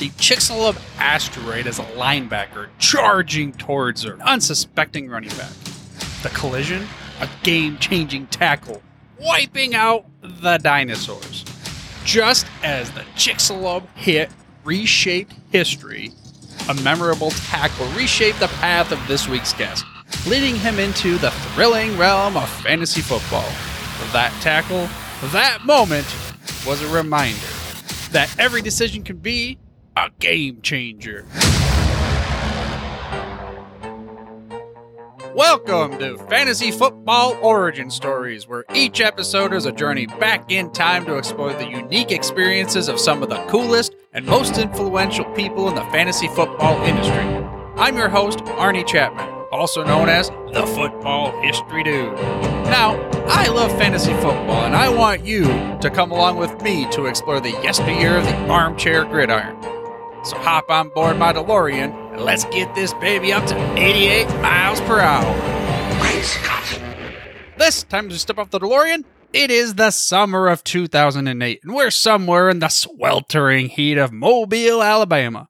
the Chicxulub asteroid as a linebacker charging towards her, unsuspecting running back. The collision, a game changing tackle, wiping out the dinosaurs. Just as the Chicxulub hit reshaped history, a memorable tackle reshaped the path of this week's guest, leading him into the thrilling realm of fantasy football. That tackle, that moment, was a reminder that every decision can be a game changer. Welcome to Fantasy Football Origin Stories, where each episode is a journey back in time to explore the unique experiences of some of the coolest and most influential people in the fantasy football industry. I'm your host, Arnie Chapman, also known as the Football History Dude. Now, I love fantasy football, and I want you to come along with me to explore the yesteryear of the armchair gridiron. So hop on board my DeLorean and let's get this baby up to 88 miles per hour. This time to step off the DeLorean, it is the summer of 2008, and we're somewhere in the sweltering heat of Mobile, Alabama.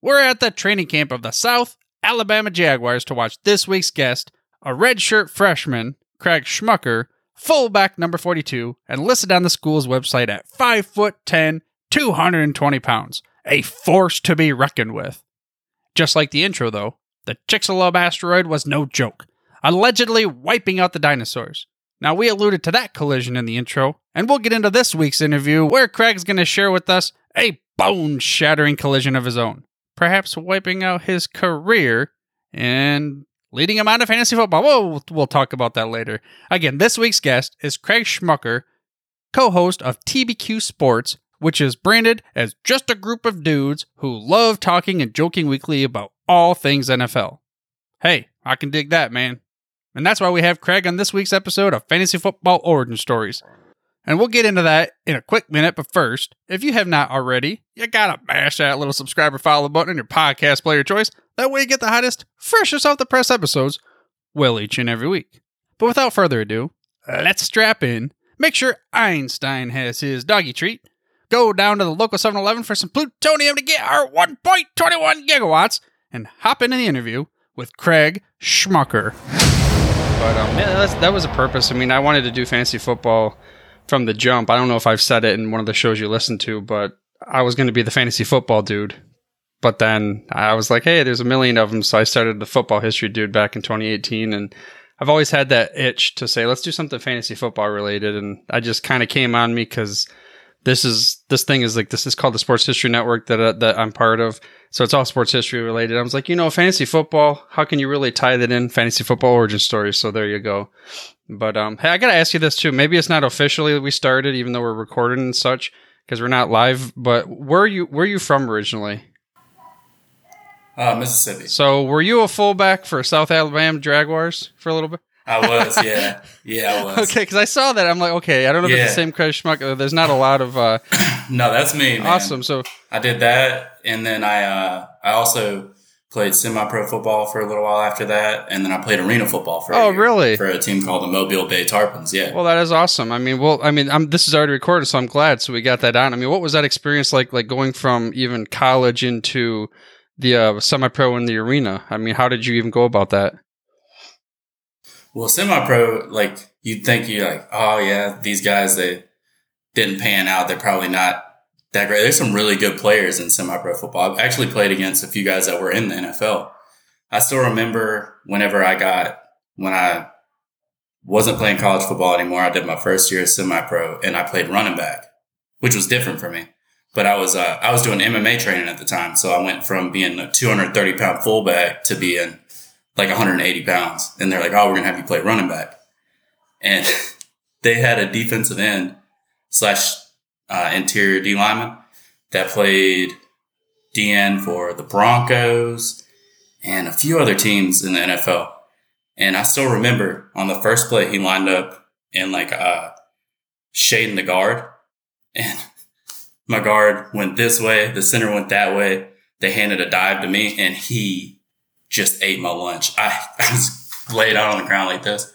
We're at the training camp of the South Alabama Jaguars to watch this week's guest, a redshirt freshman, Craig Schmucker, fullback number 42, and listed on the school's website at 5 foot 10, 220 pounds a force to be reckoned with. Just like the intro, though, the Chicxulub asteroid was no joke, allegedly wiping out the dinosaurs. Now, we alluded to that collision in the intro, and we'll get into this week's interview where Craig's going to share with us a bone shattering collision of his own, perhaps wiping out his career and leading him out of fantasy football. Whoa, we'll talk about that later. Again, this week's guest is Craig Schmucker, co host of TBQ Sports, which is branded as just a group of dudes who love talking and joking weekly about all things NFL. Hey, I can dig that, man. And that's why we have Craig on this week's episode of Fantasy Football Origin Stories. And we'll get into that in a quick minute, but first, if you have not already, you gotta mash that little subscribe or follow button on your podcast player choice. That way you get the hottest, freshest off the press episodes, well, each and every week. But without further ado, let's strap in, make sure Einstein has his doggy treat, go down to the local 7 Eleven for some plutonium to get our 1.21 gigawatts and hop into the interview with Craig Schmucker. But um, yeah, that was a purpose. I mean, I wanted to do fantasy football from the jump. I don't know if I've said it in one of the shows you listen to, but I was going to be the fantasy football dude. But then I was like, hey, there's a million of them. So I started the football history dude back in 2018. And I've always had that itch to say, let's do something fantasy football related. And I just kind of came on me because this is this thing is like this is called the Sports History Network that uh, that I'm part of. So it's all sports history related. I was like, you know, fantasy football. How can you really tie that in? Fantasy football origin story. So there you go. But um, hey, I gotta ask you this too. Maybe it's not officially we started, even though we're recording and such, because we're not live. But where are you where are you from originally? Uh, Mississippi. So were you a fullback for South Alabama Jaguars for a little bit? I was, yeah, yeah, I was. Okay, because I saw that. I'm like, okay, I don't know if Yeah. it's the same Craig Schmuck. There's not a lot of uh, No, that's me. Man. awesome. So I did that, and then I uh, I also played semi-pro football for a little while after that, and then I played arena football for. a Oh, year really? For a team called the Mobile Bay Tarpons. Yeah. Well, that is awesome. I mean, well, I mean, I'm, this is already recorded, so I'm glad. So we got that on. I mean, what was that experience like? Like going from even college into the uh, semi-pro in the arena. I mean, how did you even go about that? Well, semi-pro, like you'd think you're like, oh yeah, these guys they didn't pan out. They're probably not that great. There's some really good players in semi-pro football. I've actually played against a few guys that were in the NFL. I still remember whenever I got when I wasn't playing college football anymore. I did my first year as semi-pro, and I played running back, which was different for me. But I was uh, I was doing MMA training at the time, so I went from being a 230 pound fullback to being like 180 pounds. And they're like, "Oh, we're gonna have you play running back," and they had a defensive end slash uh, interior D lineman that played DN for the Broncos and a few other teams in the NFL. And I still remember on the first play, he lined up in like uh, shading the guard. And my guard went this way, the center went that way. They handed a dive to me, and he just ate my lunch. I, I was laid out on the ground like this,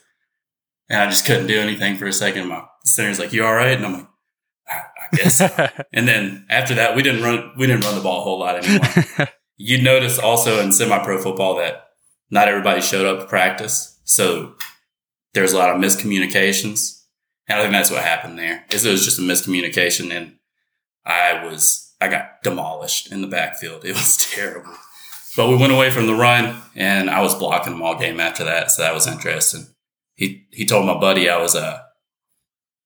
and I just couldn't do anything for a second. My center's like, "You all right?" And I'm like, "I, I guess." so." and then after that, we didn't run. We didn't run the ball a whole lot anymore. you notice also in semi-pro football that not everybody showed up to practice, so there's a lot of miscommunications. And I think that's what happened there. Is it was just a miscommunication, and I was I got demolished in the backfield. It was terrible. But we went away from the run, and I was blocking them all game after that, so that was interesting. He he told my buddy I was a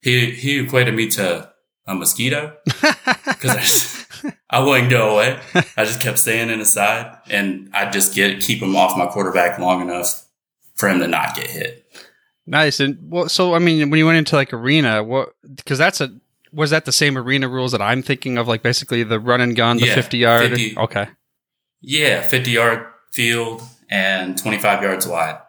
he he equated me to a mosquito because I, I wouldn't go away. I just kept staying in his side, and I just get keep him off my quarterback long enough for him to not get hit. Nice. And well, so I mean, when you went into like arena, what? Because that's a was that the same arena rules that I'm thinking of? Like basically the run and gun, the Yeah, 50 yard. 50. Okay. Yeah, 50 yard field and 25 yards wide.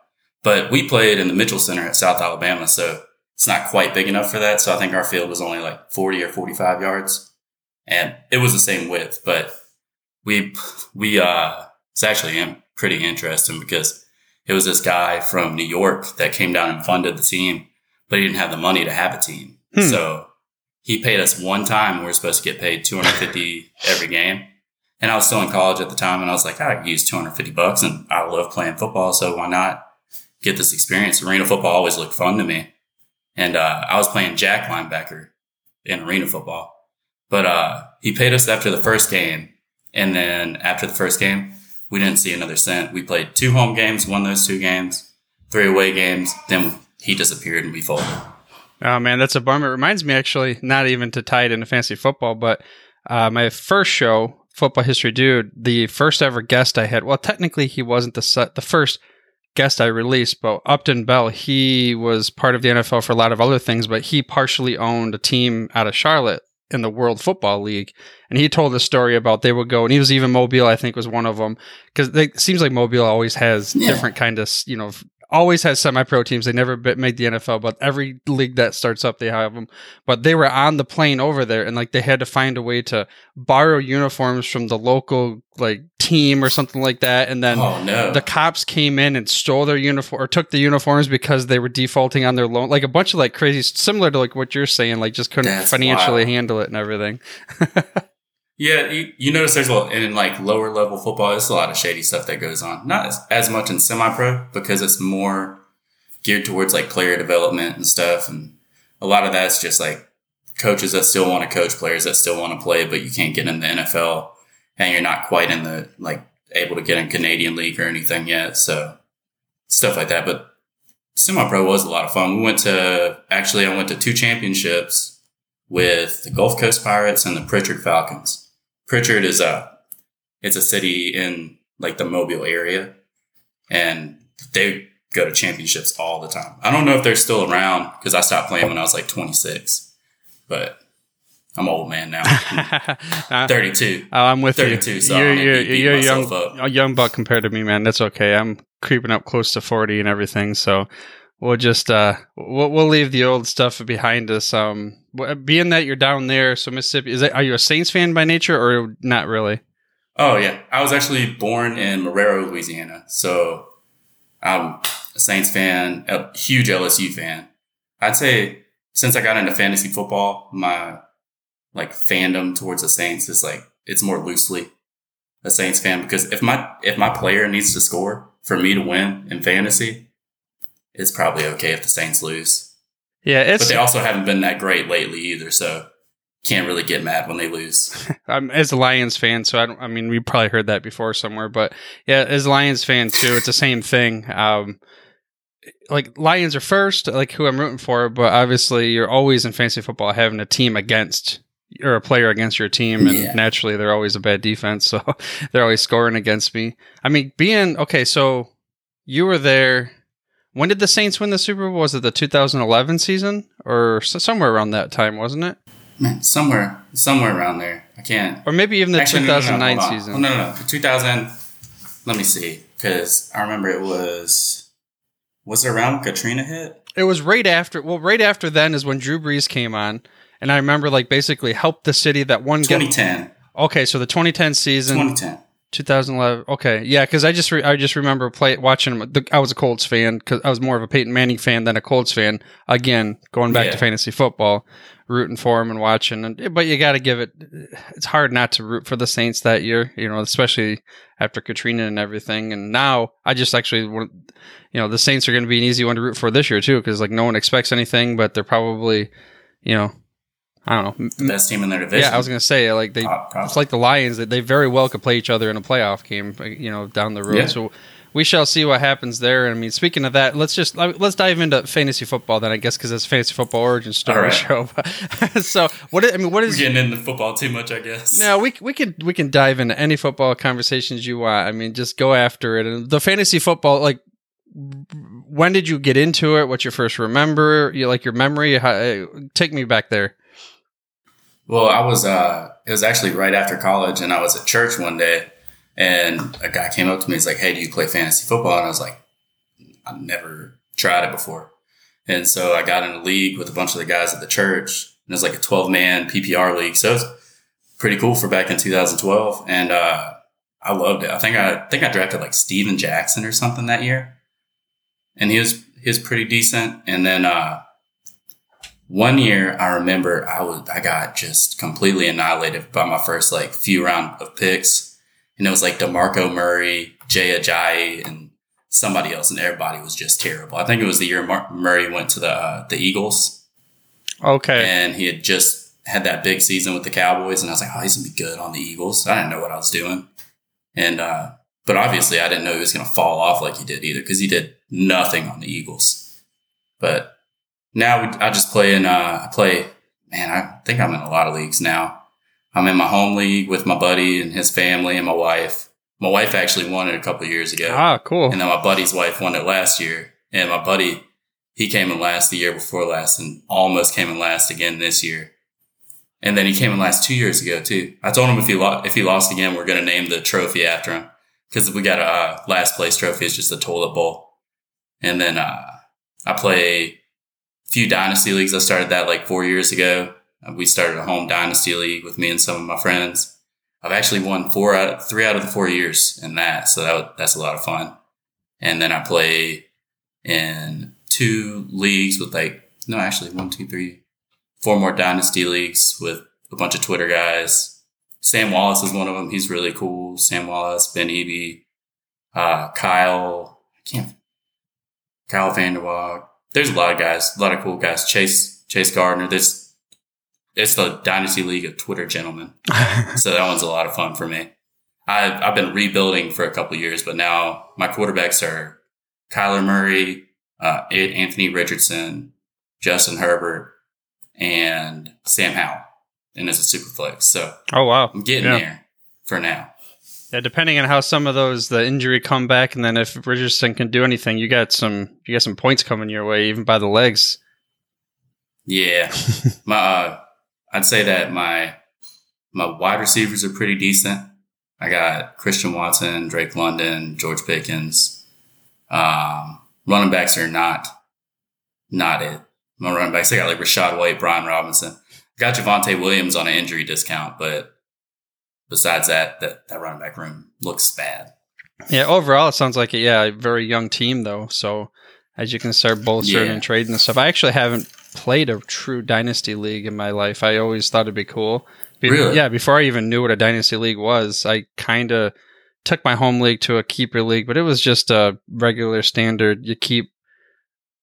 But we played in the Mitchell Center at South Alabama, so it's not quite big enough for that. So I think our field was only like 40 or 45 yards. And it was the same width, but we, we, uh, it's actually pretty interesting because it was this guy from New York that came down and funded the team, but he didn't have the money to have a team. Hmm. So he paid us one time. We're supposed to get paid 250 every game. And I was still in college at the time, and I was like, I use 250 bucks, and I love playing football, so why not get this experience? Arena football always looked fun to me, and uh, I was playing jack linebacker in arena football. But uh, he paid us after the first game, and then after the first game, we didn't see another cent. We played two home games, won those two games, three away games. Then he disappeared, and we folded. Oh man, that's a bummer. It reminds me actually, not even to tie it into fantasy football, but uh, my first show, Football History Dude, the first ever guest I had. Well, technically he wasn't the set, the first guest I released, but Upton Bell, he was part of the NFL for a lot of other things, but he partially owned a team out of Charlotte in the World Football League, and he told a story about they would go, and he was even Mobile, I think, was one of them, because it seems like Mobile always has Yeah. different kind of, you know. Always has semi-pro teams. They never made the NFL, but every league that starts up, they have them but they were on the plane over there and like they had to find a way to borrow uniforms from the local like team or something like that and then oh no! the cops came in and stole their uniform or took the uniforms because they were defaulting on their loan like a bunch of like crazy similar to like what you're saying like just couldn't That's financially wild. handle it and everything Yeah, you, you notice there's a lot, in like lower level football, there's a lot of shady stuff that goes on. Not as, as much in semi pro because it's more geared towards like player development and stuff. And a lot of that's just like coaches that still want to coach players that still want to play, but you can't get in the NFL and you're not quite in the like able to get in Canadian league or anything yet. So stuff like that. But semi pro was a lot of fun. We went to, actually, I went to two championships with the Gulf Coast Pirates and the Prichard Falcons. Prichard is a it's a city in like the Mobile area, and they go to championships all the time. I don't know if they're still around because I stopped playing when I was like 26, but I'm old man now, Uh, 32. Oh, I'm with 32, you. so you're you're, you're young, up. a young buck compared to me, man. That's okay. I'm creeping up close to 40 and everything. So we'll just uh we'll, we'll leave the old stuff behind us. Um, being that you're down there, so Mississippi, is that are you a Saints fan by nature or not really? Oh yeah, I was actually born in Marrero, Louisiana, so I'm a Saints fan, a huge LSU fan. I'd say since I got into fantasy football, my like fandom towards the Saints is like it's more loosely a Saints fan because if my if my player needs to score for me to win in fantasy, it's probably okay if the Saints lose. Yeah, But they also haven't been that great lately either, so can't really get mad when they lose. I'm as a Lions fan, so I don't. I mean, we probably heard that before somewhere, but yeah, as a Lions fan too, it's the same thing. Um, like Lions are first, like who I'm rooting for, but obviously you're always in fantasy football having a team against or a player against your team, and Yeah. naturally they're always a bad defense, so they're always scoring against me. I mean, being okay, so you were there. When did the Saints win the Super Bowl? Was it the 2011 season or somewhere around that time, wasn't it? Man, somewhere, somewhere around there. I can't. Or maybe even the Actually, no, no, no, 2009 season. Oh, no, no, no. 2000. Let me see, because I remember it was. Was it around Katrina hit? It was right after. Well, right after then is when Drew Brees came on, and I remember like basically helped the city that one get. 2010. Okay, so the 2010 season, 2010. 2011. Okay, yeah, because I just re- I just remember play watching. The, I was a Colts fan because I was more of a Peyton Manning fan than a Colts fan. Again, going back to fantasy football, rooting for him and watching. And but you got to give it. It's hard not to root for the Saints that year. You know, especially after Katrina and everything. And now I just actually. You know, the Saints are going to be an easy one to root for this year too, because like no one expects anything, but they're probably, you know, I don't know. The best team in their division. Yeah, I was going to say like they top. it's like the Lions that they very well could play each other in a playoff game, uh, you know, down the road. Yeah. So we shall see what happens there. And I mean, speaking of that, let's just let's dive into fantasy football then, I guess, because it's fantasy football origin story right. show. so what? I mean, what We're getting into football too much, I guess. No, we we can we can dive into any football conversations you want. I mean, just go after it. And the fantasy football, like, when did you get into it? What's your first remember? You like your memory? How, uh, take me back there. Well, I was, uh, it was actually right after college and I was at church one day and a guy came up to me. He's like, Hey, do you play fantasy football? And I was like, I've never tried it before. And so I got in a league with a bunch of the guys at the church and it was like a 12 man PPR league. So it was pretty cool for back in 2012. And, uh, I loved it. I think I, I think I drafted like Steven Jackson or something that year and he was, he was pretty decent. And then, uh, one year I remember I was I got just completely annihilated by my first like few round of picks. And it was like DeMarco Murray, Jay Ajayi, and somebody else, and everybody was just terrible. I think it was the year Mar- Murray went to the uh, the Eagles, Okay. and he had just had that big season with the Cowboys, and I was like, oh, he's gonna be good on the Eagles. I didn't know what I was doing, and uh, but obviously I didn't know he was gonna fall off like he did either because he did nothing on the Eagles. But now I just play in uh, I play. Man, I think I'm in a lot of leagues now. I'm in my home league with my buddy and his family and my wife. My wife actually won it a couple years ago. Ah, cool. And then my buddy's wife won it last year. And my buddy, he came in last the year before last and almost came in last again this year. And then he came in last two years ago too. I told him if he lo- if he lost again, we're going to name the trophy after him because we got a uh, last place trophy. It's just a toilet bowl. And then uh, I play few dynasty leagues. I started that like four years ago. Uh, We started a home dynasty league with me and some of my friends. I've actually won four out, three out of the four years in that, so that that's a lot of fun. And then I play in two leagues with like no, actually one, two, three, four more dynasty leagues with a bunch of Twitter guys. Sam Wallace is one of them. He's really cool. Sam Wallace, Ben Eby, uh, Kyle. I can't. Kyle Vanderwalk. There's a lot of guys, a lot of cool guys. Chase Chase Gardner. There's it's the Dynasty League of Twitter gentlemen. So that one's a lot of fun for me. I've, I've been rebuilding for a couple of years, but now my quarterbacks are Kyler Murray, uh, Anthony Richardson, Justin Herbert, and Sam Howell. And it's a super flex. So oh wow. I'm getting Yeah. there for now. Yeah, depending on how some of those the injury come back, and then if Richardson can do anything, you got some you got some points coming your way, even by the legs. Yeah. my, uh, I'd say that my, my wide receivers are pretty decent. I got Christian Watson, Drake London, George Pickens. Um, running backs are not, not it. My running backs, I got like Rachaad White, Brian Robinson. Got Javonte Williams on an injury discount, but besides that, that, that running back room looks bad. Yeah, overall it sounds like a, yeah a very young team though. So as you can start bolstering Yeah. and trading and stuff. I actually haven't played a true dynasty league in my life. I always thought it'd be cool. Be- Really? Yeah, before I even knew what a dynasty league was, I kind of took my home league to a keeper league, but it was just a regular standard. You keep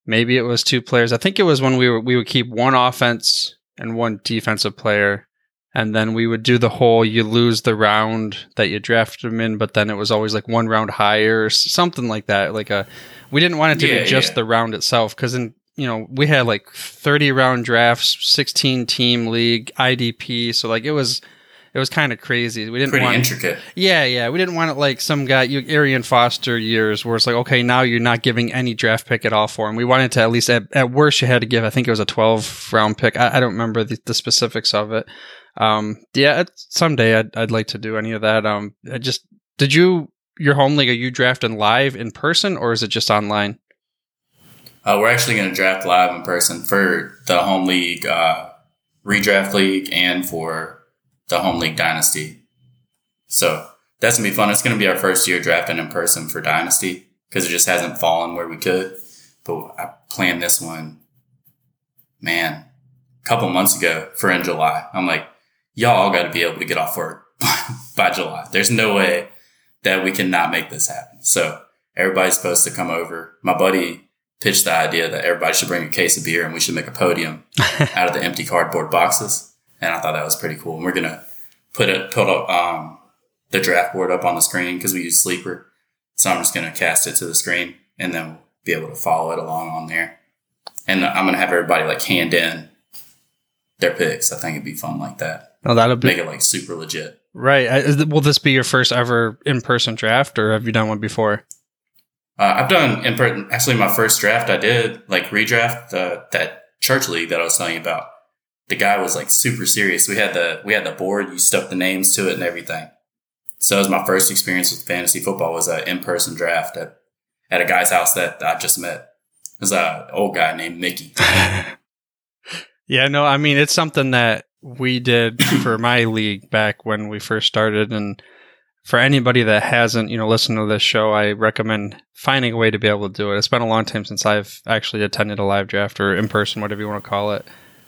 maybe it was two players. I think it was when we were we would keep one offense and one defensive player. And then we would do the whole you lose the round that you drafted them in, but then it was always like one round higher, or something like that. Like a, we didn't want it to Yeah, be just yeah. the round itself because in you know we had like thirty round drafts, sixteen team league, IDP, so like it was it was kind of crazy. We didn't Pretty want intricate. yeah, yeah. We didn't want it like some guy, you Arian Foster years, where it's like, okay, now you're not giving any draft pick at all for him. We wanted to at least, at, at worst, you had to give. I think it was a 12 round pick. I, I don't remember the, the specifics of it. Um, yeah, someday I'd, I'd like to do any of that. Um, I just did you your home league? Are you drafting live in person or is it just online? Uh, we're actually going to draft live in person for the home league, uh, redraft league, and for the home league dynasty. So that's gonna be fun. It's gonna be our first year drafting in person for dynasty because it just hasn't fallen where we could. But I planned this one, man, a couple months ago for in July. I'm like, y'all got to be able to get off work by July. There's no way that we cannot make this happen. So everybody's supposed to come over. My buddy pitched the idea that everybody should bring a case of beer and we should make a podium out of the empty cardboard boxes. And I thought that was pretty cool. And we're gonna put it put up um, the draft board up on the screen because we use Sleeper. So I'm just gonna cast it to the screen and then we'll be able to follow it along on there. And I'm gonna have everybody like hand in their picks. I think it'd be fun like that. Oh, that'll be Make it like super legit. right. Uh, is- Will this be your first ever in person draft, or have you done one before? Uh, I've done in person. actually my first draft I did like redraft uh, that church league that I was telling you about. The guy was like super serious. We had the we had the board. You stuck the names to it and everything. So it was my first experience with fantasy football was an in person draft at at a guy's house that I just met. It was a old guy named Mickey. Yeah, no, I mean it's something that we did for my league back when we first started and for anybody that hasn't, you know, listened to this show, I recommend finding a way to be able to do it. It's been a long time since I've actually attended a live draft or in person, whatever you want to call it.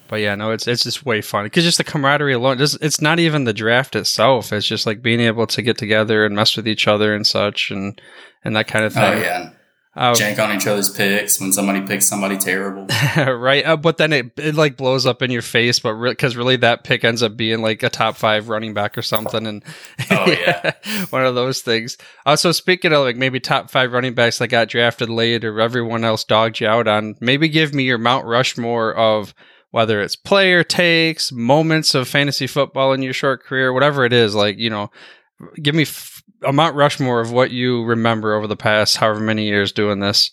But yeah, no, it's it's just way fun because just the camaraderie alone. Just, it's not even the draft itself. It's just like being able to get together and mess with each other and such, and and that kind of oh, thing. Oh yeah, Uh, jank on each other's picks when somebody picks somebody terrible. right uh, but then it, it like blows up in your face but because really that pick ends up being like a top five running back or something and Oh, yeah. one of those things also speaking of like maybe top five running backs that got drafted late or everyone else dogged you out on maybe give me your mount rushmore of whether it's player takes moments of fantasy football in your short career whatever it is like you know give me f- a mount rushmore of what you remember over the past however many years doing this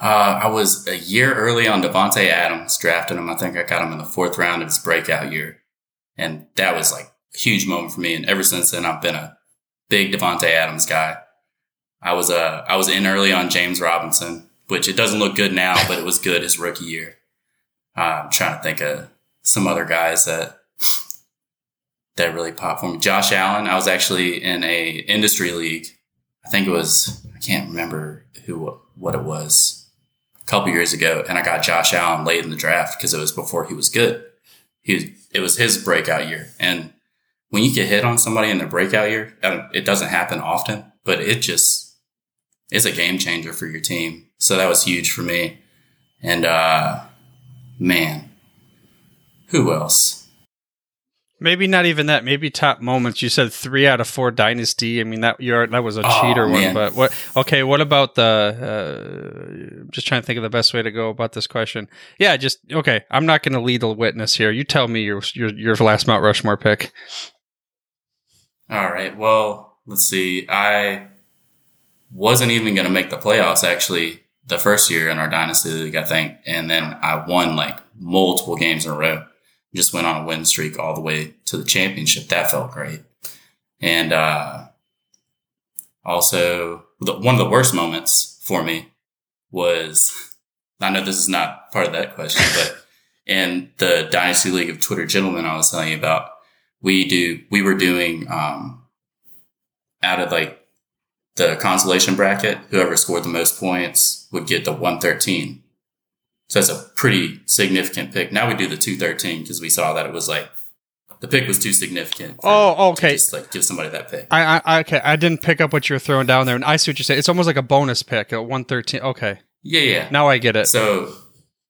Uh, I was a year early on Davante Adams, drafting him. I think I got him in the fourth round of his breakout year, and that was like a huge moment for me. And ever since then, I've been a big Davante Adams guy. I was uh, I was in early on James Robinson, which it doesn't look good now, but it was good his rookie year. Uh, I'm trying to think of some other guys that that really popped for me. Josh Allen. I was actually in a industry league. I think it was I can't remember who what it was a couple years ago, and I got Josh Allen late in the draft because it was before he was good. He it was his breakout year, and when you get hit on somebody in their breakout year, it doesn't happen often, but it just is a game changer for your team. So that was huge for me. And uh, man, who else? Maybe not even that. Maybe top moments. You said three out of four dynasty. I mean that you're that was a Oh, cheater one. But what? Okay, what about the? Uh, just trying to think of the best way to go about this question. Yeah, just okay. I'm not going to lead a witness here. You tell me your your your last Mount Rushmore pick. All right. Well, let's see. I wasn't even going to make the playoffs actually the first year in our dynasty league, I think. And then I won like multiple games in a row. Just went on a win streak all the way to the championship. That felt great. And, uh, also the, one of the worst moments for me was, I know this is not part of that question, but in the dynasty league of Twitter gentlemen I was telling you about, we do we were doing um out of like the consolation bracket whoever scored the most points would get the 113 so that's a pretty significant pick now we do the 213 because we saw that it was like the pick was too significant Oh, okay. just like give somebody that pick I, I okay. I didn't pick up what you were throwing down there, and I see what you're saying. It's almost like a bonus pick at 113. Okay, yeah yeah now I get it. so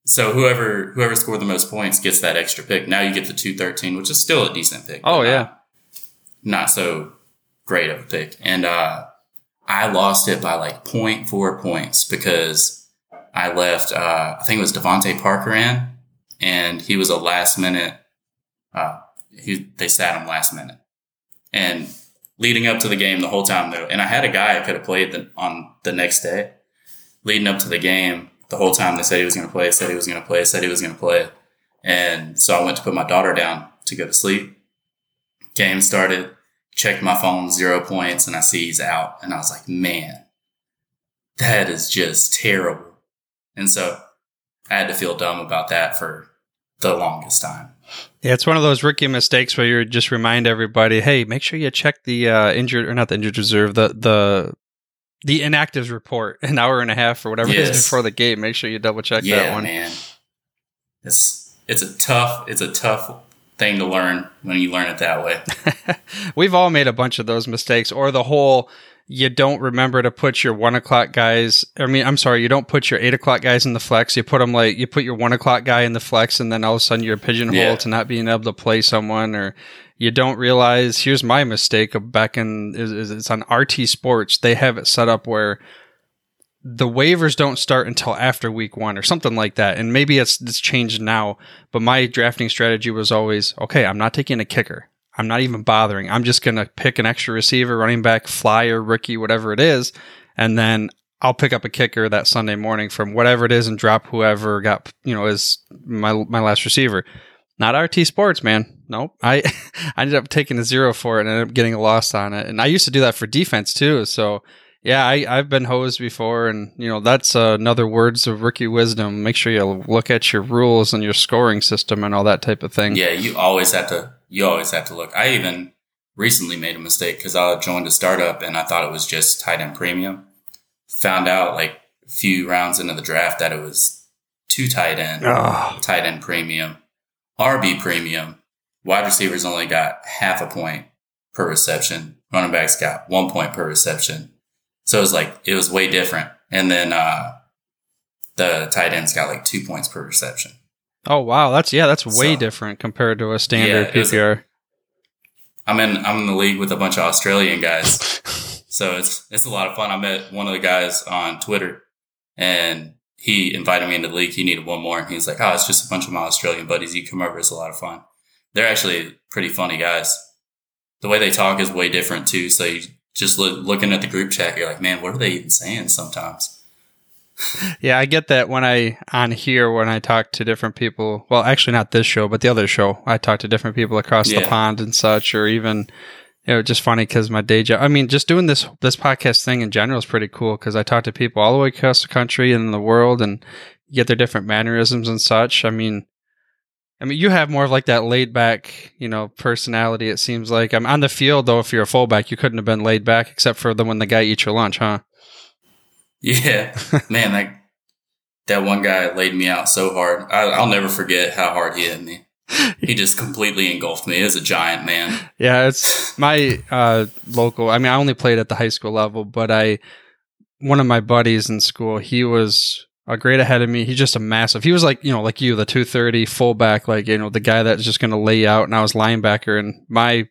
so whoever whoever scored the most points gets that extra pick. Now you get the two thirteen, which is still a decent pick. Oh yeah. not, not so great of a pick. And uh, I lost it by like 0.4 points because I left. Uh, I think it was DeVante Parker in, and he was a last minute. Uh, he they sat him last minute, and leading up to the game the whole time though, and I had a guy I could have played the, on the next day. Leading up to the game, the whole time they said he was going to play, said he was going to play, said he was going to play, and so I went to put my daughter down to go to sleep. Game started, checked my phone, zero points, and I see he's out, and I was like, man, that is just terrible. And so I had to feel dumb about that for the longest time. Yeah, it's one of those rookie mistakes where you just remind everybody, hey, make sure you check the uh, injured or not the injured reserve, the the the inactives report an hour and a half or whatever it is before the game. Make sure you double check that one. man. It's it's a tough it's a tough thing to learn when you learn it that way. We've all made a bunch of those mistakes, or the whole you don't remember to put your one o'clock guys. I mean, I'm sorry, you don't put your eight o'clock guys in the flex. You put them like you put your one o'clock guy in the flex, and then all of a sudden you're pigeonholed Yeah. to not being able to play someone, or you don't realize. Here's my mistake of back in it's on RT Sports. They have it set up where the waivers don't start until after week one or something like that. And maybe it's it's changed now, but my drafting strategy was always okay. I'm not taking a kicker. I'm not even bothering. I'm just gonna pick an extra receiver, running back, flyer, rookie, whatever it is, and then I'll pick up a kicker that Sunday morning from whatever it is and drop whoever got you know is my my last receiver. Not RT Sports, man. Nope. I I ended up taking a zero for it and ended up getting a loss on it. And I used to do that for defense too. So yeah, I, I've been hosed before, and you know that's uh, another words of rookie wisdom. Make sure you look at your rules and your scoring system and all that type of thing. Yeah, you always have to. You always have to look. I even recently made a mistake because I joined a startup and I thought it was just tight end premium. Found out like a few rounds into the draft that it was two tight end, Oh, tight end premium, RB premium. Wide receivers only got half a point per reception. Running backs got one point per reception. So it was like it was way different. And then uh the tight ends got like two points per reception. oh wow, that's yeah, that's way So- different compared to a standard Yeah, PPR. I'm in I'm in the league with a bunch of Australian guys. So it's it's a lot of fun. I met one of the guys on Twitter and he invited me into the league. He needed one more. And he's like, Oh, it's just a bunch of my Australian buddies. You come over, it's a lot of fun. They're actually pretty funny guys. The way they talk is way different too. So you just look, looking at the group chat, you're like, man, what are they even saying sometimes? Yeah, I get that when I on here when I talk to different people. Well, actually, not this show, but the other show. I talk to different people across the pond and such, or even you know, just funny because my day job. I mean, just doing this this podcast thing in general is pretty cool because I talk to people all the way across the country and the world, and get their different mannerisms and such. I mean. I mean, you have more of like that laid back, you know, personality. It seems like I'm on the field though. If you're a fullback, you couldn't have been laid back except for the when the guy eats your lunch, huh? Yeah, man, that that one guy laid me out so hard. I, I'll never forget how hard he hit me. He just completely engulfed me. As a giant man. Yeah, it's my uh, local. I mean, I only played at the high school level, but I one of my buddies in school. He was a grade ahead of me. He's just a massive. He was like you know, like you, the two thirty fullback, like you know, the guy that's just going to lay out. And I was linebacker, and my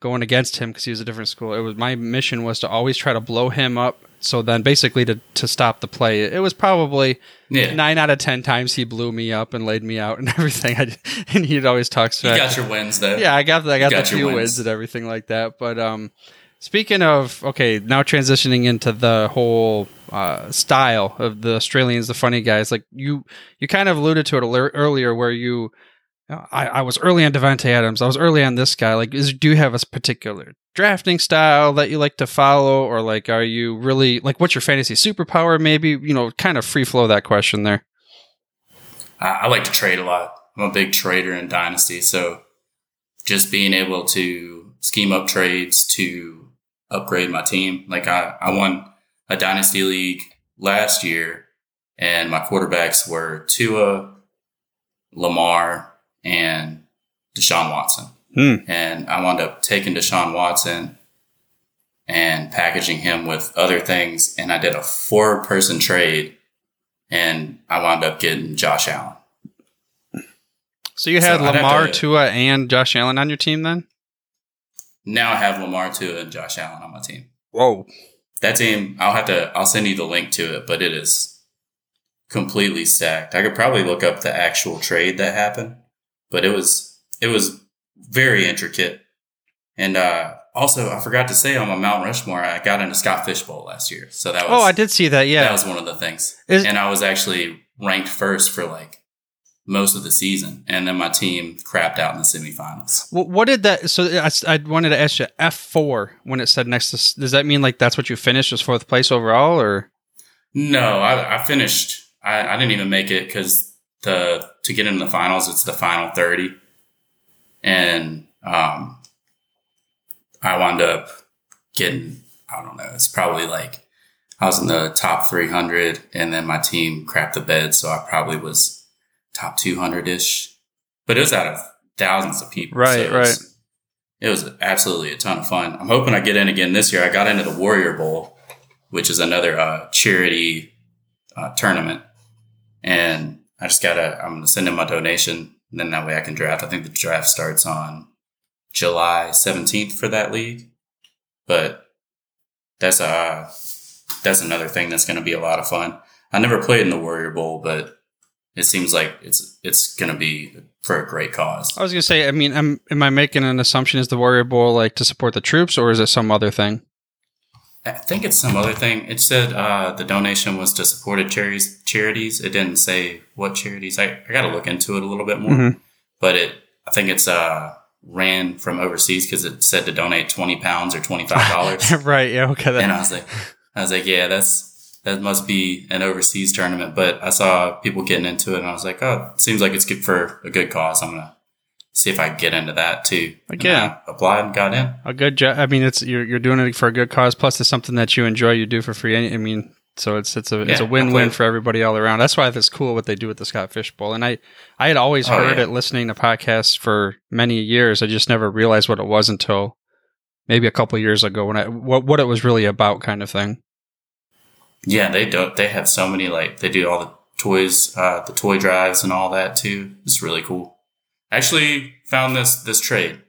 going against him because he was a different school. It was my mission was to always try to blow him up. So then, basically, to to stop the play, it was probably Yeah, nine out of ten times he blew me up and laid me out and everything. I, and he'd always talk you smack got your wins though. yeah, I got I got, got the few wins. wins and everything like that. But um, speaking of okay, now transitioning into the whole uh, style of the Australians, the funny guys. Like you, you kind of alluded to it ear- earlier, where you. I, I was early on Davante Adams. I was early on this guy. Like, is do you have a particular drafting style that you like to follow, or like, are you really like, what's your fantasy superpower? Maybe you know, kind of free flow that question there. I, I like to trade a lot. I'm a big trader in Dynasty, so just being able to scheme up trades to upgrade my team. Like I, I won a Dynasty league last year, and my quarterbacks were Tua, Lamar, and Deshaun Watson. Hmm. And I wound up taking Deshaun Watson and packaging him with other things, and I did a four person trade and I wound up getting Josh Allen. So you had So Lamar, to- Tua, and Josh Allen on your team then? Now I have Lamar Tua and Josh Allen on my team. Whoa. That team, I'll have to, I'll send you the link to it, but it is completely stacked. I could probably look up the actual trade that happened, but it was, it was very intricate. And, uh, also, I forgot to say on my Mount Rushmore, I got into Scott Fish Bowl last year. So that was, Oh, I did see that. Yeah. that was one of the things. Is- and I was actually ranked first for like most of the season. And then my team crapped out in the semifinals. Wh- what did that? So I, I wanted to ask you F four when it said next to. Does that mean like that's what you finished was fourth place overall, or No, I, I finished. I, I didn't even make it because the to get into the finals, it's the final thirty, and um, I wound up getting. I don't know. It's probably like I was in the top three hundred, and then my team crapped the bed, so I probably was top two hundred ish. But it was out of thousands of people, Right, it was, It was absolutely a ton of fun. I'm hoping I get in again this year. I got into the Warrior Bowl, which is another uh, charity uh, tournament. And I just gotta, I'm gonna send in my donation. And then that way I can draft. I think the draft starts on July 17th for that league. But that's uh that's another thing that's gonna be a lot of fun. I never played in the Warrior Bowl, but it seems like it's it's gonna be for a great cause. I was gonna say. I mean, am am I making an assumption? Is the Warrior Bowl like to support the troops, or is it some other thing? I think it's some other thing. It said uh, the donation was to supported charities. Charities. It didn't say what charities. I, I got to look into it a little bit more. Mhm. But it, I think it's uh, ran from overseas because it said to donate twenty pounds or twenty five dollars. right. Yeah. Okay. and I was like, I was like, yeah, that's that must be an overseas tournament. But I saw people getting into it, and I was like, oh, it seems like it's good for a good cause. I'm gonna see if I can get into that too. And Again. I applied and got in. a good job. I mean, it's you're you're doing it for a good cause. Plus, it's something that you enjoy. You do for free. I mean, so it's it's a it's a win win for everybody all around. That's why it's cool what they do with the Scott Fish Bowl. And I I had always Oh, heard yeah. it listening to podcasts for many years. I just never realized what it was until maybe a couple years ago when I what what it was really about, kind of thing. Yeah, they don't. They have so many like they do all the toys, uh, the toy drives and all that too. It's really cool. Actually found this this trade.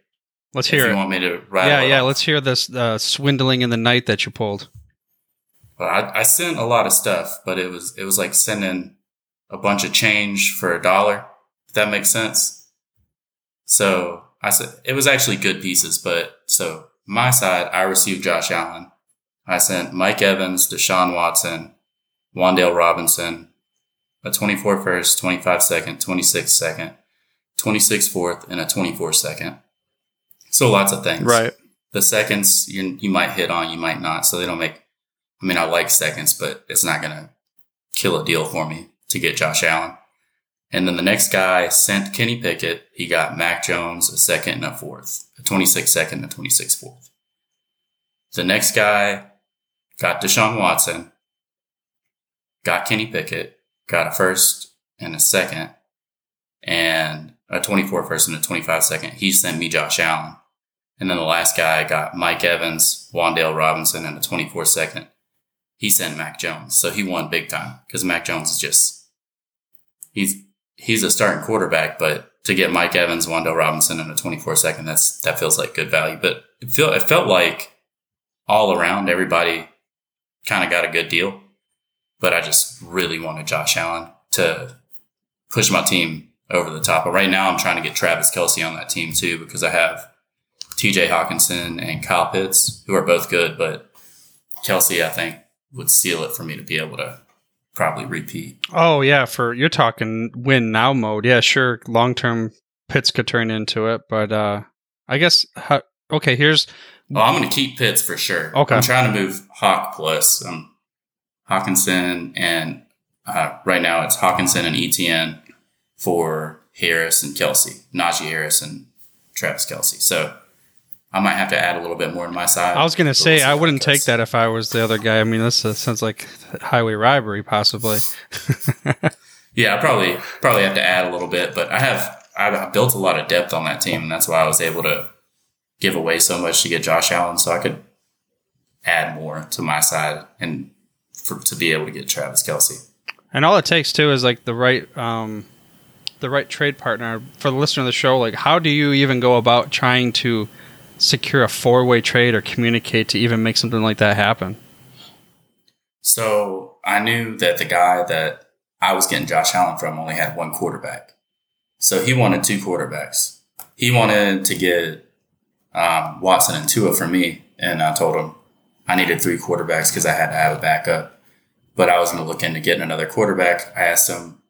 Let's if hear you it. want me to Yeah, yeah. off. Let's hear this uh, swindling in the night that you pulled. Well, I, I sent a lot of stuff, but it was it was like sending a bunch of change for a dollar. If that makes sense. So I said it was actually good pieces, but so my side, I received Josh Allen. I sent Mike Evans, Deshaun Watson, Wan'Dale Robinson, a 24 first, 25 second, 26 second, 26 fourth, and a 24 second. So lots of things. Right. The seconds you, you might hit on, you might not. So they don't make, I mean, I like seconds, but it's not going to kill a deal for me to get Josh Allen. And then the next guy sent Kenny Pickett. He got Mac Jones a second and a fourth, a 26 second and a 26 fourth. The next guy got Deshaun Watson, got Kenny Pickett, got a first and a second, and a 24 first and a 25 second. He sent me Josh Allen. And then the last guy got Mike Evans, Wan'Dale Robinson, and a 24 second. He sent Mac Jones. So he won big time because Mac Jones is just, he's, he's a starting quarterback, but to get Mike Evans, Wan'Dale Robinson, and a 24 second, that's, that feels like good value. But it feel, it felt like all around everybody kind of got a good deal. But I just really wanted Josh Allen to push my team over the top. But right now I'm trying to get Travis Kelce on that team too because I have T.J. Hockenson and Kyle Pitts, who are both good, but Kelce, I think, would seal it for me to be able to probably repeat. Oh yeah, for you're talking win now mode. Yeah, sure. Long term Pitts could turn into it, but uh I guess okay. Here's Oh, I'm going to keep Pitts for sure. Okay. I'm trying to move Hawk plus um, Hockenson, and uh, right now it's Hockenson and ETN for Harris and Kelce, Najee Harris and Travis Kelce. So I might have to add a little bit more to my side. I was gonna say I wouldn't take that if I was the other guy. I mean, this uh, sounds like highway robbery, possibly. Yeah, I probably probably have to add a little bit, but I have I built a lot of depth on that team, and that's why I was able to give away so much to get Josh Allen, so I could add more to my side and for, to be able to get Travis Kelce. And all it takes too is like the right um, the right trade partner for the listener of the show. Like, how do you even go about trying to secure a four way trade or communicate to even make something like that happen? So I knew that the guy that I was getting Josh Allen from only had one quarterback. So he wanted two quarterbacks. He wanted to get um, Watson and Tua for me. And I told him I needed three quarterbacks because I had to have a backup. But I was going to look into getting another quarterback. I asked him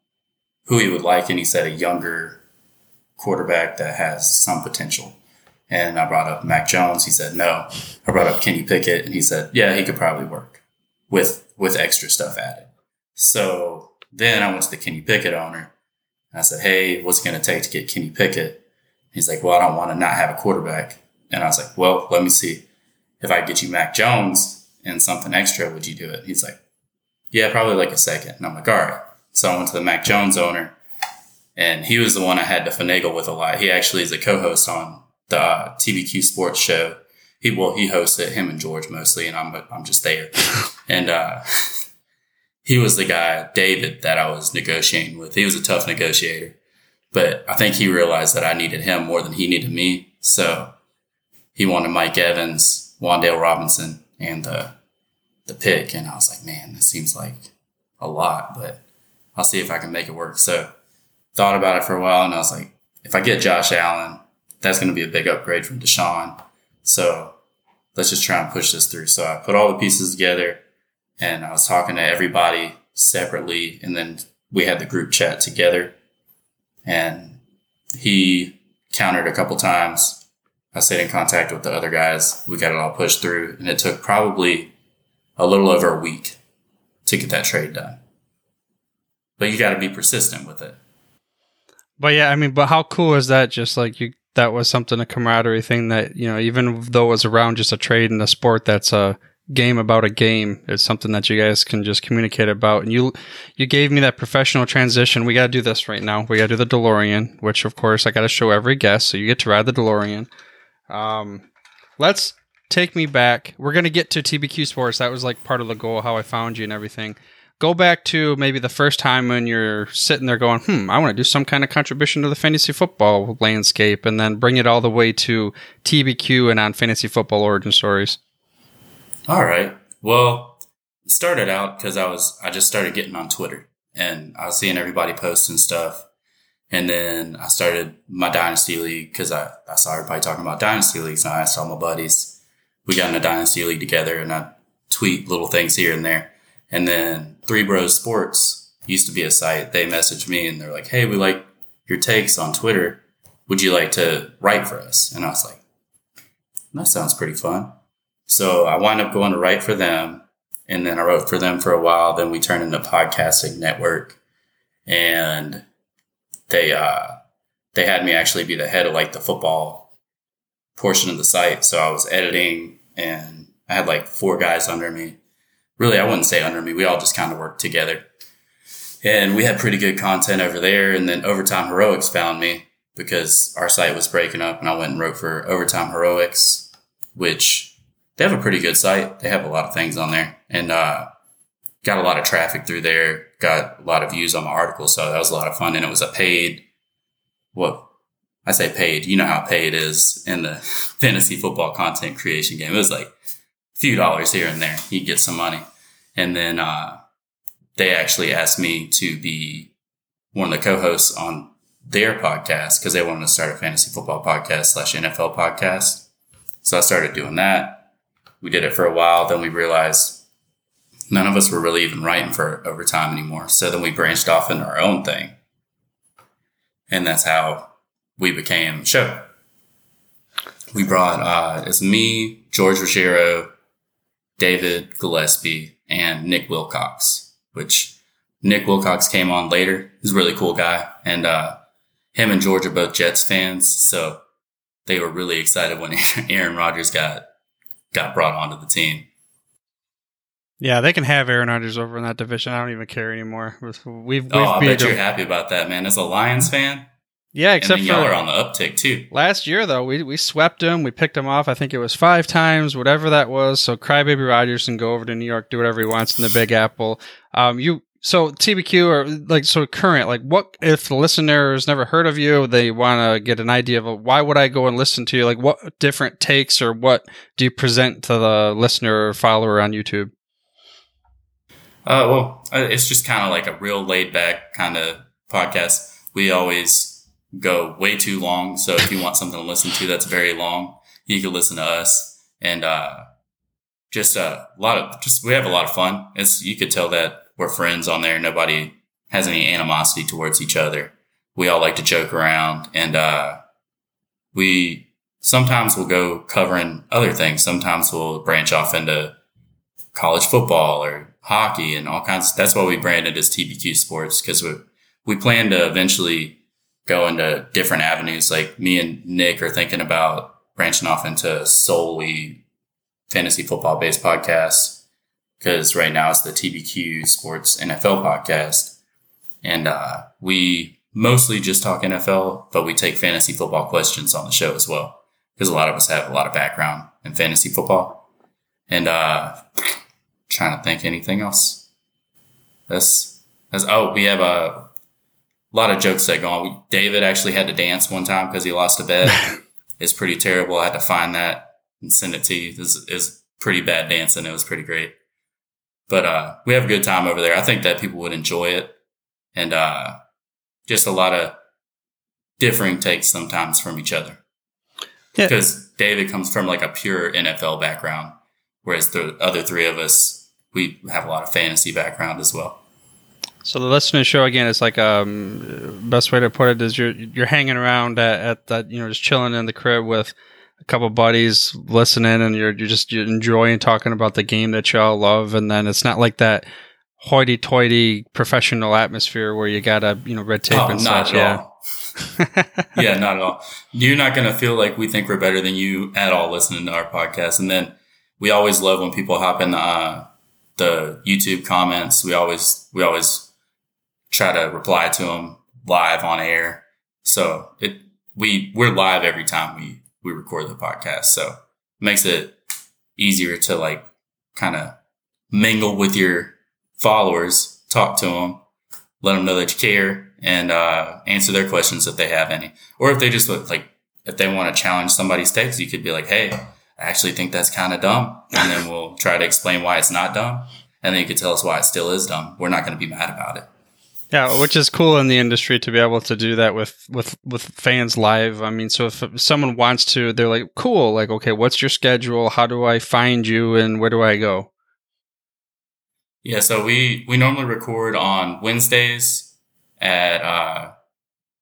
who he would like, and he said a younger quarterback that has some potential. And I brought up Mac Jones. He said no. I brought up Kenny Pickett, and he said, yeah, he could probably work with with extra stuff added. So then I went to the Kenny Pickett owner. I said, hey, what's it going to take to get Kenny Pickett? He's like, well, I don't want to not have a quarterback. And I was like, well, let me see. If I get you Mac Jones and something extra, would you do it? He's like, yeah, probably like a second. And I'm like, all right. So I went to the Mac Jones owner and he was the one I had to finagle with a lot. He actually is a co-host on the uh, TBQ sports show. He, well, he hosts it, him and George mostly, and I'm, I'm just there. and, uh, he was the guy, David, that I was negotiating with. He was a tough negotiator, but I think he realized that I needed him more than he needed me. So he wanted Mike Evans, Wan'Dale Robinson, and the, the pick. And I was like, man, this seems like a lot, but I'll see if I can make it work. So thought about it for a while and I was like, if I get Josh Allen, that's going to be a big upgrade from Deshaun. So let's just try and push this through. So I put all the pieces together and I was talking to everybody separately and then we had the group chat together and he countered a couple times. I stayed in contact with the other guys. We got it all pushed through and it took probably a little over a week to get that trade done but you got to be persistent with it. But yeah, I mean, but how cool is that? Just like you, that was something a camaraderie thing that you know, even though it was around just a trade in a sport that's a game about a game, it's something that you guys can just communicate about. And you, you gave me that professional transition. We got to do this right now. We got to do the DeLorean, which of course I got to show every guest, so you get to ride the DeLorean. Um, let's take me back. We're gonna get to TBQ Sports. That was like part of the goal, how I found you and everything go back to maybe the first time when you're sitting there going, hmm, I want to do some kind of contribution to the fantasy football landscape, and then bring it all the way to TBQ and on fantasy football origin stories. All right. Well, started out because I was I just started getting on Twitter and I was seeing everybody posting stuff. And then I started my dynasty league because I, I saw everybody talking about dynasty leagues. And I asked all my buddies. We got in a dynasty league together and I tweet little things here and there. And then Three Bros Sports used to be a site. They messaged me and they're like, Hey, we like your takes on Twitter. Would you like to write for us? And I was like, that sounds pretty fun. So I wound up going to write for them. And then I wrote for them for a while. Then we turned into podcasting network and they, uh, they had me actually be the head of like the football portion of the site. So I was editing and I had like four guys under me really, I wouldn't say under me. We all just kind of worked together. And we had pretty good content over there. And then Overtime Heroics found me because our site was breaking up and I went and wrote for Overtime Heroics, which they have a pretty good site. They have a lot of things on there and, uh, got a lot of traffic through there, got a lot of views on my article. So that was a lot of fun. And it was a paid, what I say paid, you know how paid is in the fantasy football content creation game. It was like a few dollars here and there. You get some money. And then, uh, they actually asked me to be one of the co-hosts on their podcast because they wanted to start a fantasy football podcast slash NFL podcast. So I started doing that. We did it for a while. Then we realized none of us were really even writing for overtime anymore. So then we branched off into our own thing. And that's how we became show. We brought, uh, it's me, George Ruggiero, David Gillespie, and Nick Wilcox, which Nick Wilcox came on later. He's a really cool guy. And, uh, him and George are both Jets fans. So they were really excited when Aaron Rodgers got, got brought onto the team. Yeah, they can have Aaron Rodgers over in that division. I don't even care anymore. We've, we've oh, I bet you're happy about that, man. As a Lions fan, yeah, except and y'all are on the uptick too. Last year though, we we swept him. We picked him off. I think it was five times, whatever that was. So Crybaby Rodgers can go over to New York, do whatever he wants in the Big Apple. Um, you So TBQ or like so current, like what if the listener's never heard of you, they want to get an idea of why would I go and listen to you? Like what different takes or what do you present to the listener or follower on YouTube? Uh, well, uh, it's just kind of like a real laid back kind of podcast. We always go way too long. So if you want something to listen to that's very long, you can listen to us and, uh, just a lot of, just, we have a lot of fun. It's, you could tell that we're friends on there. Nobody has any animosity towards each other. We all like to joke around and, uh, we sometimes will go covering other things. Sometimes we'll branch off into college football or hockey and all kinds. That's why we branded as TBQ Sports because we we plan to eventually go into different avenues. Like me and Nick are thinking about branching off into solely fantasy football based podcasts because right now it's the TBQ Sports NFL podcast, and uh, we mostly just talk NFL, but we take fantasy football questions on the show as well because a lot of us have a lot of background in fantasy football, and uh, trying to think anything else. This, this oh, we have a lot of jokes that go on. David actually had to dance one time because he lost a bet. it's pretty terrible. I had to find that and send it to you. This is pretty bad dancing. It was pretty great. But uh, we have a good time over there. I think that people would enjoy it. And uh, just a lot of differing takes sometimes from each other. Because yeah. David comes from like a pure NFL background, whereas the other three of us, we have a lot of fantasy background as well. So the listener show again is like um best way to put it is you're you're hanging around at, at that you know just chilling in the crib with a couple buddies listening and you're you're just you're enjoying talking about the game that y'all love and then it's not like that hoity toity professional atmosphere where you gotta you know red tape oh, and such. yeah. yeah, not at all. You're not gonna feel like we think we're better than you at all listening to our podcast. And then we always love when people hop in the uh, the YouTube comments. We always we always try to reply to them live on air. So it we we're live every time we we record the podcast. So it makes it easier to like kind of mingle with your followers, talk to them, let them know that you care and, uh, answer their questions if they have any. Or if they just look like, if they want to challenge somebody's takes, you could be like, Hey, I actually think that's kind of dumb. And then we'll try to explain why it's not dumb. And then you could tell us why it still is dumb. We're not going to be mad about it. Yeah, which is cool in the industry to be able to do that with with with fans live. I mean, so if someone wants to, they're like, "Cool, like, okay, what's your schedule? How do I find you, and where do I go?" Yeah, so we we normally record on Wednesdays at uh,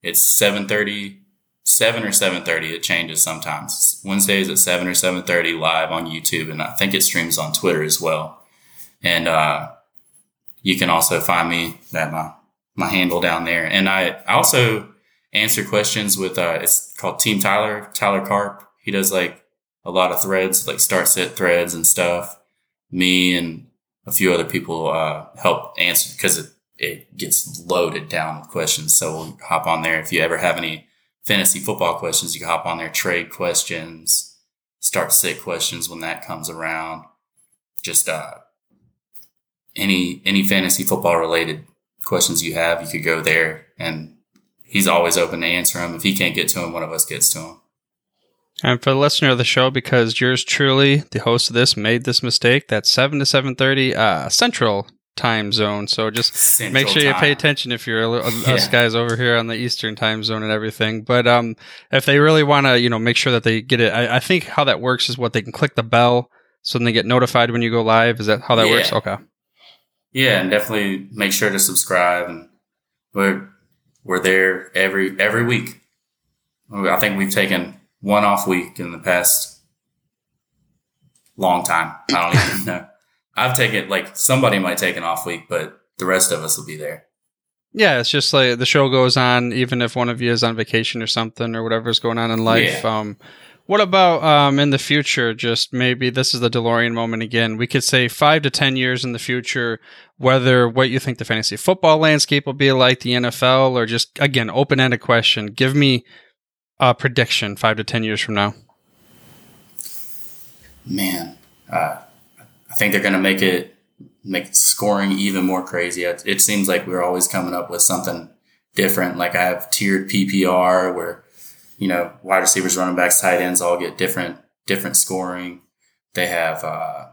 it's seven thirty, seven or seven thirty. It changes sometimes. Wednesdays at seven or seven thirty live on YouTube, and I think it streams on Twitter as well. And uh, you can also find me at my my handle down there. And I, I also answer questions with, uh, it's called Team Tyler, Tyler Carp. He does like a lot of threads, like start set threads and stuff. Me and a few other people, uh, help answer because it, it gets loaded down with questions. So we'll hop on there. If you ever have any fantasy football questions, you can hop on there, trade questions, start sit questions when that comes around. Just, uh, any, any fantasy football related questions you have, you could go there and he's always open to answer them. If he can't get to him, one of us gets to him. And for the listener of the show, because yours truly, the host of this, made this mistake, that's seven to seven thirty uh, Central time zone. So just Central make sure time. you pay attention if you're a, a, yeah. us guys over here on the Eastern time zone and everything. But um, if they really want to, you know, make sure that they get it, I, I, think how that works is what they can click the bell so then they get notified when you go live. Is that how that yeah. works? Okay. Yeah, and definitely make sure to subscribe. And we're we're there every every week. I think we've taken one off week in the past long time. I don't even know. I've taken like somebody might take an off week, but the rest of us will be there. Yeah, it's just like the show goes on, even if one of you is on vacation or something or whatever's going on in life. Yeah. Um, what about um, in the future? Just maybe this is the DeLorean moment again. We could say five to 10 years in the future, whether what you think the fantasy football landscape will be like, the NFL, or just, again, open ended question. Give me a prediction five to 10 years from now. Man, uh, I think they're going to make it make scoring even more crazy. It, it seems like we're always coming up with something different. Like I have tiered PPR where, you know, wide receivers, running backs, tight ends all get different, different scoring. They have, uh,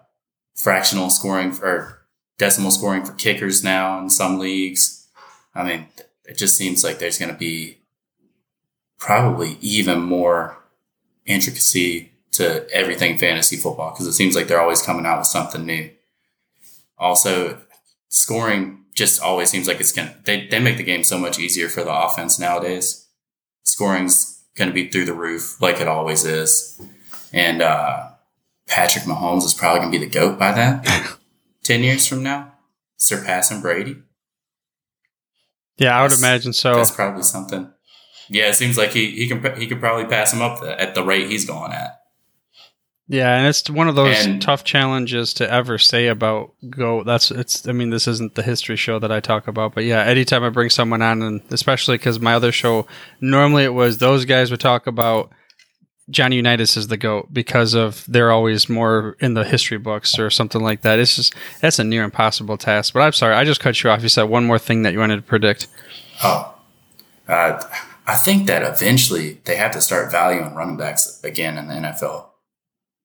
fractional scoring or decimal scoring for kickers now in some leagues. I mean, it just seems like there's going to be probably even more intricacy to everything fantasy football because it seems like they're always coming out with something new. Also, scoring just always seems like it's gonna they, they make the game so much easier for the offense nowadays. Scoring's gonna be through the roof like it always is. And uh Patrick Mahomes is probably gonna be the GOAT by then. Ten years from now. Surpassing Brady. Yeah, I would That's- imagine so. That's probably something. Yeah, it seems like he, he can he could probably pass him up at the rate he's going at. Yeah, and it's one of those And- tough challenges to ever say about go. That's it's. I mean, this isn't the history show that I talk about, but yeah, anytime I bring someone on, and especially because my other show, normally it was those guys would talk about Johnny Unitas is the goat because of they're always more in the history books or something like that. It's just that's a near impossible task. But I'm sorry, I just cut you off. You said one more thing that you wanted to predict. Oh, uh, I think that eventually they have to start valuing running backs again in the NFL.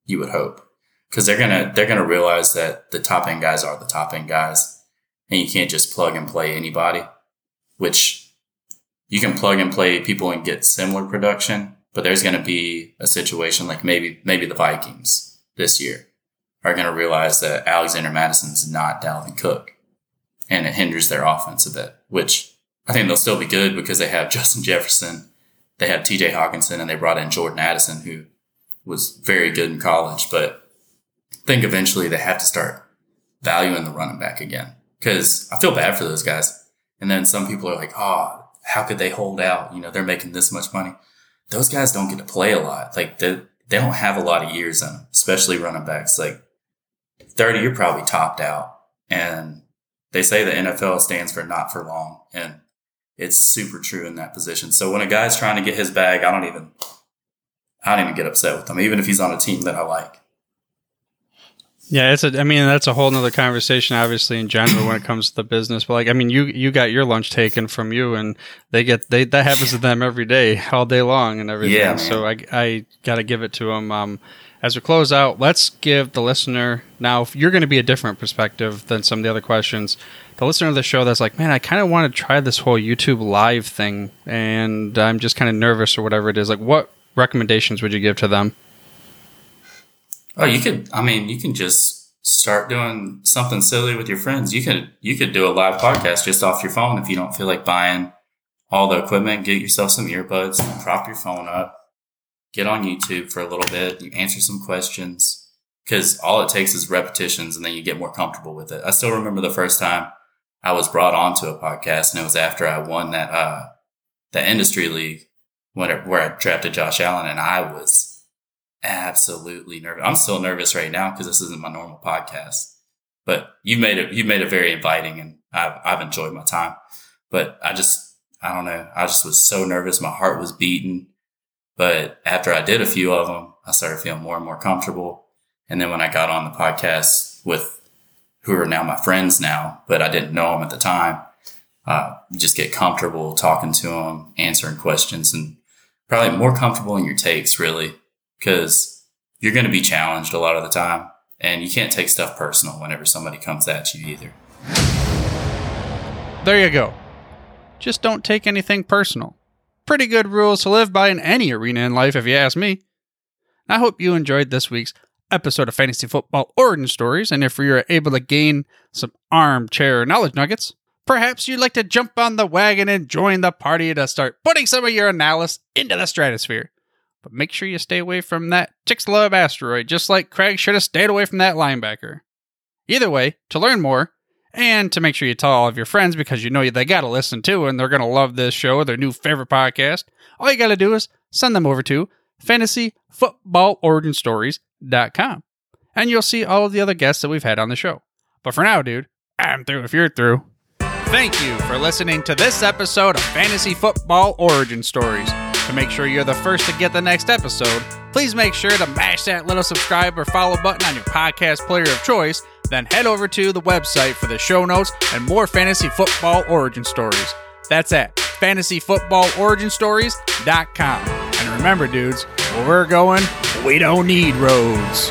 You would hope because they're gonna they're gonna realize that the top end guys are the top end guys, and you can't just plug and play anybody. Which you can plug and play people and get similar production, but there's gonna be a situation like maybe maybe the Vikings this year are gonna realize that Alexander Mattison's not Dalvin Cook, and it hinders their offense a bit, which I think they'll still be good because they have Justin Jefferson, they have TJ Hockenson, and they brought in Jordan Addison, who was very good in college. But I think eventually they have to start valuing the running back again because I feel bad for those guys. And then some people are like, oh, how could they hold out? You know, they're making this much money. Those guys don't get to play a lot. Like they, they don't have a lot of years in them, especially running backs. Like 30, you're probably topped out. And they say the NFL stands for not for long. And it's super true in that position. So when a guy's trying to get his bag, I don't even, I don't even get upset with him, even if he's on a team that I like. Yeah, it's a. I mean, that's a whole nother conversation, obviously, in general when it comes to the business. But like, I mean, you you got your lunch taken from you, and they get they that happens to them every day, all day long, and everything. Yeah, man. so I I got to give it to them. Um, as we close out, let's give the listener now. If you're going to be a different perspective than some of the other questions, the listener of the show that's like, man, I kind of want to try this whole YouTube live thing, and I'm just kind of nervous or whatever it is. Like, what recommendations would you give to them? Oh, you could, I mean, you can just start doing something silly with your friends. You could, you could do a live podcast just off your phone if you don't feel like buying all the equipment. Get yourself some earbuds, prop your phone up, get on YouTube for a little bit, you answer some questions because all it takes is repetitions and then you get more comfortable with it. I still remember the first time I was brought onto a podcast and it was after I won that, uh, the industry league where, where I drafted Josh Allen and I was absolutely nervous. I'm still nervous right now because this isn't my normal podcast. But you made it. You made it very inviting, and I've I've enjoyed my time. But I just I don't know. I just was so nervous. My heart was beating. But after I did a few of them, I started feeling more and more comfortable. And then when I got on the podcast with who are now my friends now, but I didn't know them at the time, uh, just get comfortable talking to them, answering questions, and probably more comfortable in your takes, really because you're going to be challenged a lot of the time and you can't take stuff personal whenever somebody comes at you either. There you go. Just don't take anything personal. Pretty good rules to live by in any arena in life, if you ask me. I hope you enjoyed this week's episode of Fantasy Football Origin Stories, and if you're able to gain some armchair knowledge nuggets, perhaps you'd like to jump on the wagon and join the party to start putting some of your analysis into the stratosphere. But make sure you stay away from that Chicxulub asteroid, just like Craig should have stayed away from that linebacker. Either way, to learn more, and to make sure you tell all of your friends because you know they got to listen to and they're going to love this show, their new favorite podcast, all you got to do is send them over to fantasyfootballoriginstories.com and you'll see all of the other guests that we've had on the show. But for now, dude, I'm through if you're through. Thank you for listening to this episode of Fantasy Football Origin Stories. To make sure you're the first to get the next episode, please make sure to mash that little subscribe or follow button on your podcast player of choice. Then head over to the website for the show notes and more fantasy football origin stories. That's at fantasyfootballoriginstories.com. And remember, dudes, where we're going, we don't need roads.